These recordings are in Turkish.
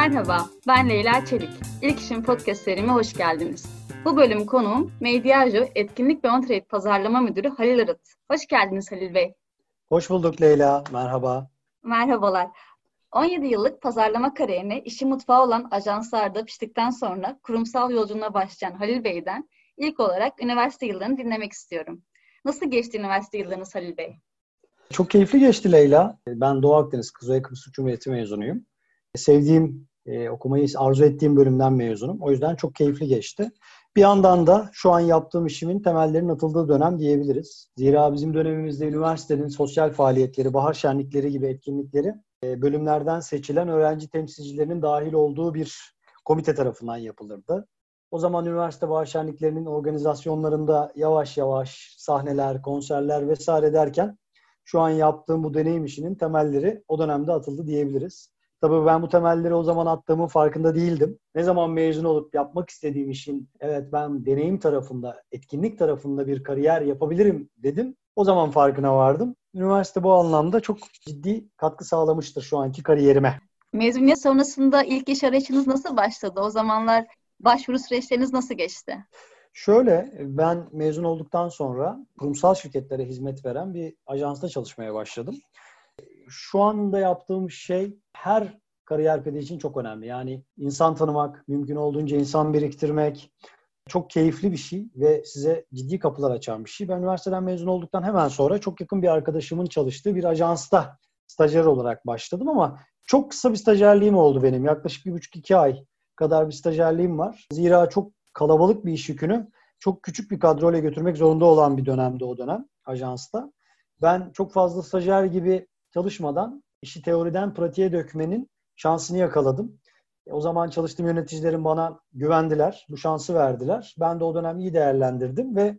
Merhaba, ben Leyla Çelik. İlk İşim Podcast serime hoş geldiniz. Bu bölüm konuğum Mediajo Etkinlik ve On Pazarlama Müdürü Halil Arıt. Hoş geldiniz Halil Bey. Hoş bulduk Leyla, merhaba. Merhabalar. 17 yıllık pazarlama kariyerine işi mutfağı olan ajanslarda piştikten sonra kurumsal yolculuğuna başlayan Halil Bey'den ilk olarak üniversite yıllarını dinlemek istiyorum. Nasıl geçti üniversite yıllarınız Halil Bey? Çok keyifli geçti Leyla. Ben Doğu Akdeniz Kuzey Kıbrıs Cumhuriyeti mezunuyum. Sevdiğim, e, okumayı arzu ettiğim bölümden mezunum. O yüzden çok keyifli geçti. Bir yandan da şu an yaptığım işimin temellerinin atıldığı dönem diyebiliriz. Zira bizim dönemimizde üniversitenin sosyal faaliyetleri, bahar şenlikleri gibi etkinlikleri e, bölümlerden seçilen öğrenci temsilcilerinin dahil olduğu bir komite tarafından yapılırdı. O zaman üniversite bahar şenliklerinin organizasyonlarında yavaş yavaş sahneler, konserler vesaire derken şu an yaptığım bu deneyim işinin temelleri o dönemde atıldı diyebiliriz. Tabii ben bu temelleri o zaman attığımın farkında değildim. Ne zaman mezun olup yapmak istediğim işin evet ben deneyim tarafında, etkinlik tarafında bir kariyer yapabilirim dedim. O zaman farkına vardım. Üniversite bu anlamda çok ciddi katkı sağlamıştır şu anki kariyerime. Mezuniyet sonrasında ilk iş arayışınız nasıl başladı? O zamanlar başvuru süreçleriniz nasıl geçti? Şöyle, ben mezun olduktan sonra kurumsal şirketlere hizmet veren bir ajansta çalışmaya başladım. Şu anda yaptığım şey her kariyer pedi için çok önemli. Yani insan tanımak, mümkün olduğunca insan biriktirmek çok keyifli bir şey ve size ciddi kapılar açan bir şey. Ben üniversiteden mezun olduktan hemen sonra çok yakın bir arkadaşımın çalıştığı bir ajansta stajyer olarak başladım ama çok kısa bir stajyerliğim oldu benim. Yaklaşık bir buçuk iki ay kadar bir stajyerliğim var. Zira çok kalabalık bir iş yükünü çok küçük bir kadroyla götürmek zorunda olan bir dönemde o dönem ajansta. Ben çok fazla stajyer gibi çalışmadan işi teoriden pratiğe dökmenin şansını yakaladım. E, o zaman çalıştığım yöneticilerim bana güvendiler, bu şansı verdiler. Ben de o dönem iyi değerlendirdim ve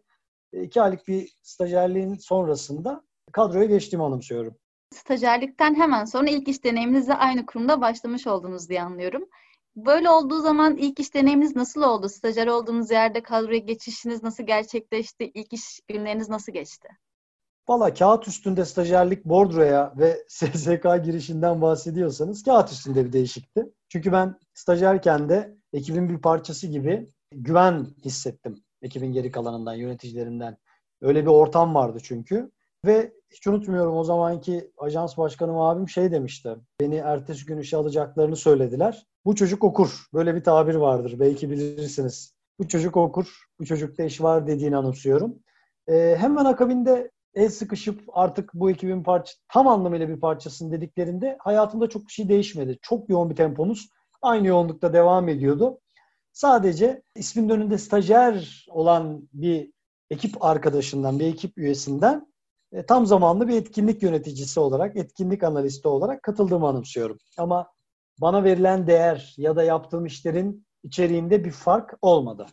iki aylık bir stajyerliğin sonrasında kadroya geçtiğimi anımsıyorum. Stajyerlikten hemen sonra ilk iş deneyiminizle aynı kurumda başlamış oldunuz diye anlıyorum. Böyle olduğu zaman ilk iş deneyiminiz nasıl oldu? Stajyer olduğunuz yerde kadroya geçişiniz nasıl gerçekleşti? İlk iş günleriniz nasıl geçti? Valla kağıt üstünde stajyerlik bordroya ve SSK girişinden bahsediyorsanız kağıt üstünde bir değişikti. Çünkü ben stajyerken de ekibin bir parçası gibi güven hissettim ekibin geri kalanından, yöneticilerinden. Öyle bir ortam vardı çünkü. Ve hiç unutmuyorum o zamanki ajans başkanım abim şey demişti. Beni ertesi gün işe alacaklarını söylediler. Bu çocuk okur. Böyle bir tabir vardır. Belki bilirsiniz. Bu çocuk okur. Bu çocukta iş var dediğini anımsıyorum. Ee, hemen akabinde el sıkışıp artık bu ekibin parça, tam anlamıyla bir parçasın dediklerinde hayatımda çok bir şey değişmedi. Çok yoğun bir tempomuz aynı yoğunlukta devam ediyordu. Sadece ismin önünde stajyer olan bir ekip arkadaşından, bir ekip üyesinden e, tam zamanlı bir etkinlik yöneticisi olarak, etkinlik analisti olarak katıldığımı anımsıyorum. Ama bana verilen değer ya da yaptığım işlerin içeriğinde bir fark olmadı.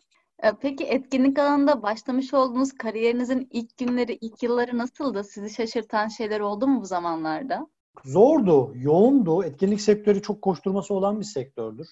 E, peki etkinlik alanında başlamış olduğunuz kariyerinizin ilk günleri, ilk yılları nasıldı? Sizi şaşırtan şeyler oldu mu bu zamanlarda? Zordu, yoğundu. Etkinlik sektörü çok koşturması olan bir sektördür.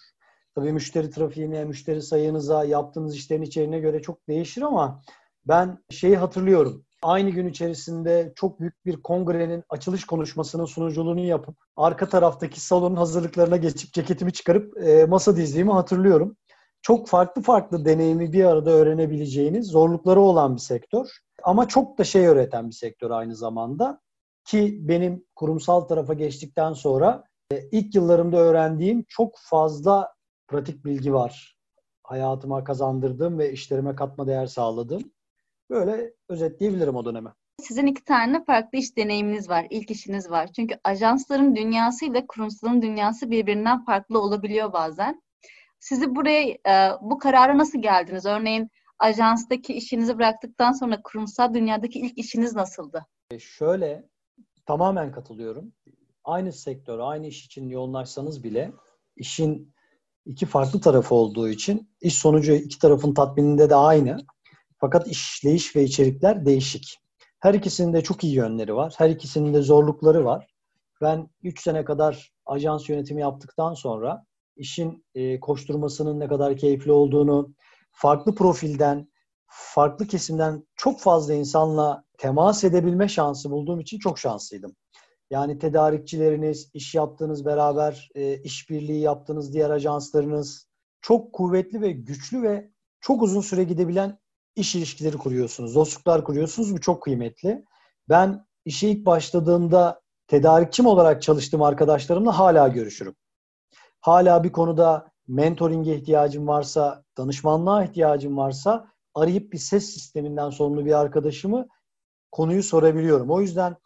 Tabii müşteri trafiğine, müşteri sayınıza, yaptığınız işlerin içeriğine göre çok değişir ama ben şeyi hatırlıyorum aynı gün içerisinde çok büyük bir kongrenin açılış konuşmasının sunuculuğunu yapıp arka taraftaki salonun hazırlıklarına geçip ceketimi çıkarıp e, masa dizdiğimi hatırlıyorum. Çok farklı farklı deneyimi bir arada öğrenebileceğiniz zorlukları olan bir sektör. Ama çok da şey öğreten bir sektör aynı zamanda. Ki benim kurumsal tarafa geçtikten sonra e, ilk yıllarımda öğrendiğim çok fazla pratik bilgi var. Hayatıma kazandırdığım ve işlerime katma değer sağladığım. Böyle özetleyebilirim o dönemi. Sizin iki tane farklı iş deneyiminiz var, ilk işiniz var. Çünkü ajansların dünyası ile kurumsalın dünyası birbirinden farklı olabiliyor bazen. Sizi buraya, e, bu karara nasıl geldiniz? Örneğin ajanstaki işinizi bıraktıktan sonra kurumsal dünyadaki ilk işiniz nasıldı? E şöyle, tamamen katılıyorum. Aynı sektör, aynı iş için yoğunlaşsanız bile işin iki farklı tarafı olduğu için iş sonucu iki tarafın tatmininde de aynı. Fakat işleyiş ve içerikler değişik. Her ikisinin de çok iyi yönleri var. Her ikisinin de zorlukları var. Ben 3 sene kadar ajans yönetimi yaptıktan sonra işin e, koşturmasının ne kadar keyifli olduğunu, farklı profilden, farklı kesimden çok fazla insanla temas edebilme şansı bulduğum için çok şanslıydım. Yani tedarikçileriniz, iş yaptığınız beraber, e, işbirliği yaptığınız diğer ajanslarınız çok kuvvetli ve güçlü ve çok uzun süre gidebilen iş ilişkileri kuruyorsunuz. Dostluklar kuruyorsunuz. Bu çok kıymetli. Ben işe ilk başladığımda tedarikçim olarak çalıştığım arkadaşlarımla hala görüşürüm. Hala bir konuda mentoring'e ihtiyacım varsa, danışmanlığa ihtiyacım varsa arayıp bir ses sisteminden sorumlu bir arkadaşımı konuyu sorabiliyorum. O yüzden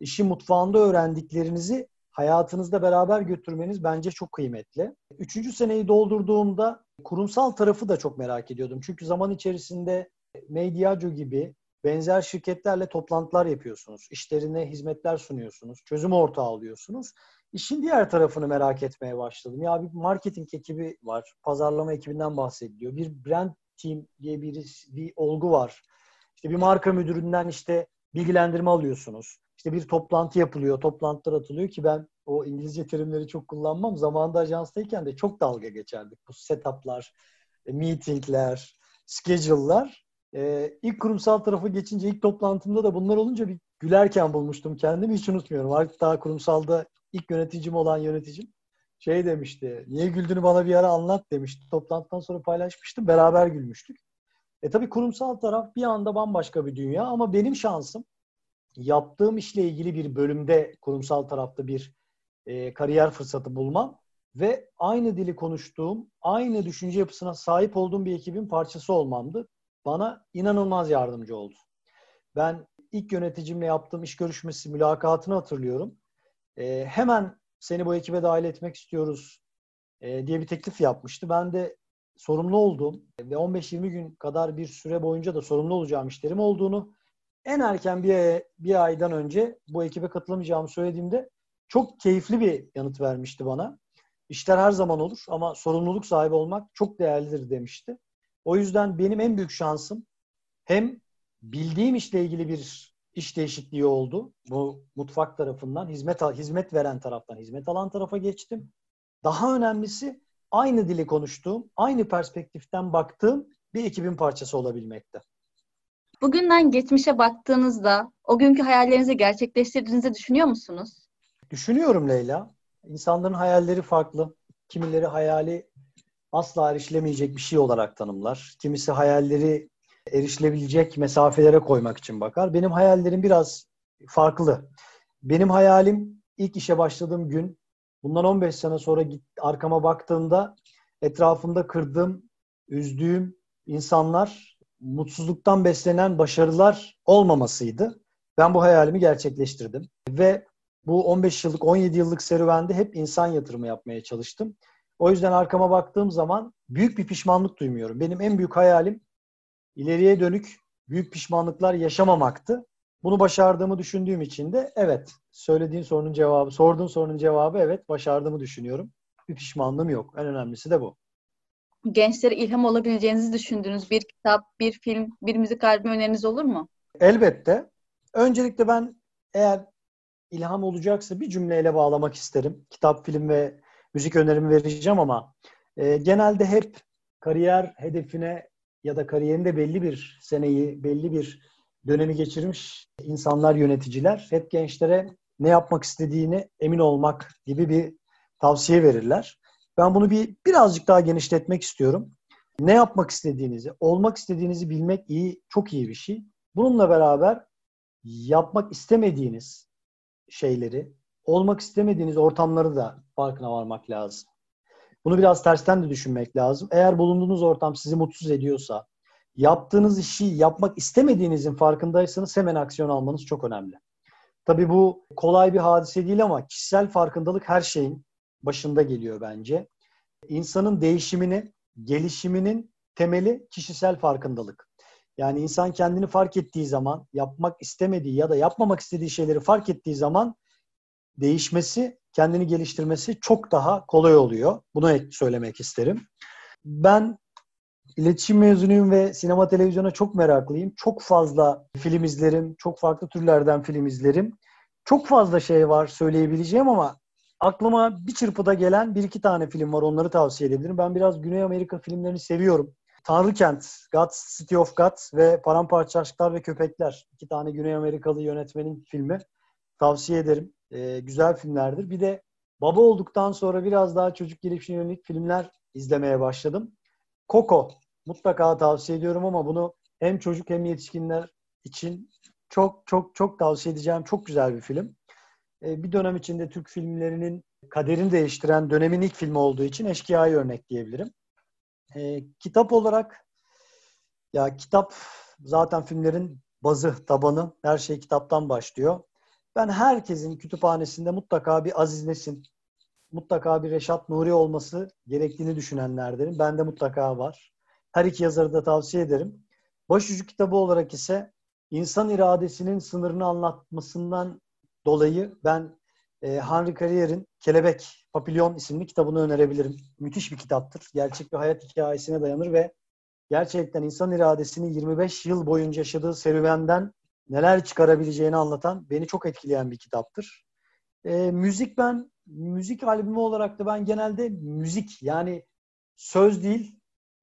işi mutfağında öğrendiklerinizi hayatınızda beraber götürmeniz bence çok kıymetli. Üçüncü seneyi doldurduğumda kurumsal tarafı da çok merak ediyordum. Çünkü zaman içerisinde Mediaco gibi benzer şirketlerle toplantılar yapıyorsunuz. İşlerine hizmetler sunuyorsunuz. Çözüm ortağı alıyorsunuz. İşin diğer tarafını merak etmeye başladım. Ya bir marketing ekibi var. Pazarlama ekibinden bahsediliyor. Bir brand team diye bir, bir olgu var. İşte bir marka müdüründen işte bilgilendirme alıyorsunuz. İşte bir toplantı yapılıyor, toplantılar atılıyor ki ben o İngilizce terimleri çok kullanmam. Zamanında ajanstayken de çok dalga geçerdik. Bu setuplar, e, meetingler, schedule'lar. Ee, ilk kurumsal tarafa geçince ilk toplantımda da bunlar olunca bir gülerken bulmuştum kendimi. Hiç unutmuyorum. Artık daha kurumsalda ilk yöneticim olan yöneticim şey demişti. Niye güldüğünü bana bir ara anlat demişti. Toplantıdan sonra paylaşmıştım. Beraber gülmüştük. E tabii kurumsal taraf bir anda bambaşka bir dünya ama benim şansım yaptığım işle ilgili bir bölümde kurumsal tarafta bir e, kariyer fırsatı bulmam ve aynı dili konuştuğum, aynı düşünce yapısına sahip olduğum bir ekibin parçası olmamdı. Bana inanılmaz yardımcı oldu. Ben ilk yöneticimle yaptığım iş görüşmesi mülakatını hatırlıyorum. E, hemen seni bu ekibe dahil etmek istiyoruz e, diye bir teklif yapmıştı. Ben de sorumlu olduğum ve 15-20 gün kadar bir süre boyunca da sorumlu olacağım işlerim olduğunu en erken bir, bir aydan önce bu ekibe katılamayacağımı söylediğimde çok keyifli bir yanıt vermişti bana. İşler her zaman olur ama sorumluluk sahibi olmak çok değerlidir demişti. O yüzden benim en büyük şansım hem bildiğim işle ilgili bir iş değişikliği oldu. Bu mutfak tarafından hizmet hizmet veren taraftan hizmet alan tarafa geçtim. Daha önemlisi aynı dili konuştuğum, aynı perspektiften baktığım bir ekibin parçası olabilmekte. Bugünden geçmişe baktığınızda o günkü hayallerinizi gerçekleştirdiğinizi düşünüyor musunuz? Düşünüyorum Leyla. İnsanların hayalleri farklı. Kimileri hayali asla erişilemeyecek bir şey olarak tanımlar. Kimisi hayalleri erişilebilecek mesafelere koymak için bakar. Benim hayallerim biraz farklı. Benim hayalim ilk işe başladığım gün bundan 15 sene sonra git, arkama baktığımda etrafımda kırdığım, üzdüğüm insanlar mutsuzluktan beslenen başarılar olmamasıydı. Ben bu hayalimi gerçekleştirdim. Ve bu 15 yıllık, 17 yıllık serüvende hep insan yatırımı yapmaya çalıştım. O yüzden arkama baktığım zaman büyük bir pişmanlık duymuyorum. Benim en büyük hayalim ileriye dönük büyük pişmanlıklar yaşamamaktı. Bunu başardığımı düşündüğüm için de evet, söylediğin sorunun cevabı, sorduğun sorunun cevabı evet, başardığımı düşünüyorum. Bir pişmanlığım yok. En önemlisi de bu. Gençlere ilham olabileceğinizi düşündüğünüz bir kitap, bir film, bir müzik albümü öneriniz olur mu? Elbette. Öncelikle ben eğer ilham olacaksa bir cümleyle bağlamak isterim. Kitap, film ve müzik önerimi vereceğim ama e, genelde hep kariyer hedefine ya da kariyerinde belli bir seneyi, belli bir dönemi geçirmiş insanlar, yöneticiler hep gençlere ne yapmak istediğini emin olmak gibi bir tavsiye verirler. Ben bunu bir birazcık daha genişletmek istiyorum. Ne yapmak istediğinizi, olmak istediğinizi bilmek iyi, çok iyi bir şey. Bununla beraber yapmak istemediğiniz şeyleri, olmak istemediğiniz ortamları da farkına varmak lazım. Bunu biraz tersten de düşünmek lazım. Eğer bulunduğunuz ortam sizi mutsuz ediyorsa, yaptığınız işi yapmak istemediğinizin farkındaysanız hemen aksiyon almanız çok önemli. Tabii bu kolay bir hadise değil ama kişisel farkındalık her şeyin başında geliyor bence. İnsanın değişimini, gelişiminin temeli kişisel farkındalık. Yani insan kendini fark ettiği zaman, yapmak istemediği ya da yapmamak istediği şeyleri fark ettiği zaman değişmesi, kendini geliştirmesi çok daha kolay oluyor. Bunu söylemek isterim. Ben iletişim mezunuyum ve sinema televizyona çok meraklıyım. Çok fazla film izlerim, çok farklı türlerden film izlerim. Çok fazla şey var söyleyebileceğim ama aklıma bir çırpıda gelen bir iki tane film var. Onları tavsiye edebilirim. Ben biraz Güney Amerika filmlerini seviyorum. Tanrı Kent, Gods, City of God ve Paramparça Aşklar ve Köpekler. İki tane Güney Amerikalı yönetmenin filmi. Tavsiye ederim. E, güzel filmlerdir. Bir de baba olduktan sonra biraz daha çocuk gelişimine yönelik filmler izlemeye başladım. Coco mutlaka tavsiye ediyorum ama bunu hem çocuk hem yetişkinler için çok çok çok tavsiye edeceğim çok güzel bir film. E, bir dönem içinde Türk filmlerinin kaderini değiştiren dönemin ilk filmi olduğu için Eşkıya'yı örnekleyebilirim. E, kitap olarak ya kitap zaten filmlerin bazı, tabanı. Her şey kitaptan başlıyor. Ben herkesin kütüphanesinde mutlaka bir Aziz Nesin, mutlaka bir Reşat Nuri olması gerektiğini düşünenlerdenim. Bende mutlaka var. Her iki yazarı da tavsiye ederim. Başucu kitabı olarak ise insan iradesinin sınırını anlatmasından dolayı ben e, Henry Carrier'in Kelebek, Papilyon isimli kitabını önerebilirim. Müthiş bir kitaptır. Gerçek bir hayat hikayesine dayanır ve gerçekten insan iradesini 25 yıl boyunca yaşadığı serüvenden neler çıkarabileceğini anlatan, beni çok etkileyen bir kitaptır. E, müzik ben, müzik albümü olarak da ben genelde müzik yani söz değil,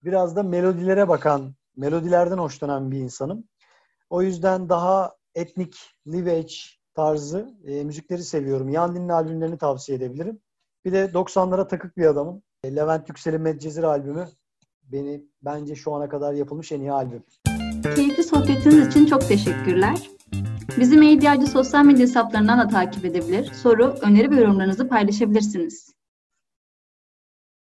biraz da melodilere bakan, melodilerden hoşlanan bir insanım. O yüzden daha etnik, live tarzı e, müzikleri seviyorum. Yandin'in albümlerini tavsiye edebilirim. Bir de 90'lara takık bir adamım. E, Levent Yüksel'in Medcezir albümü beni bence şu ana kadar yapılmış en iyi albüm. Keyifli sohbetiniz için çok teşekkürler. Bizi Medyacı sosyal medya hesaplarından da takip edebilir, soru, öneri ve yorumlarınızı paylaşabilirsiniz.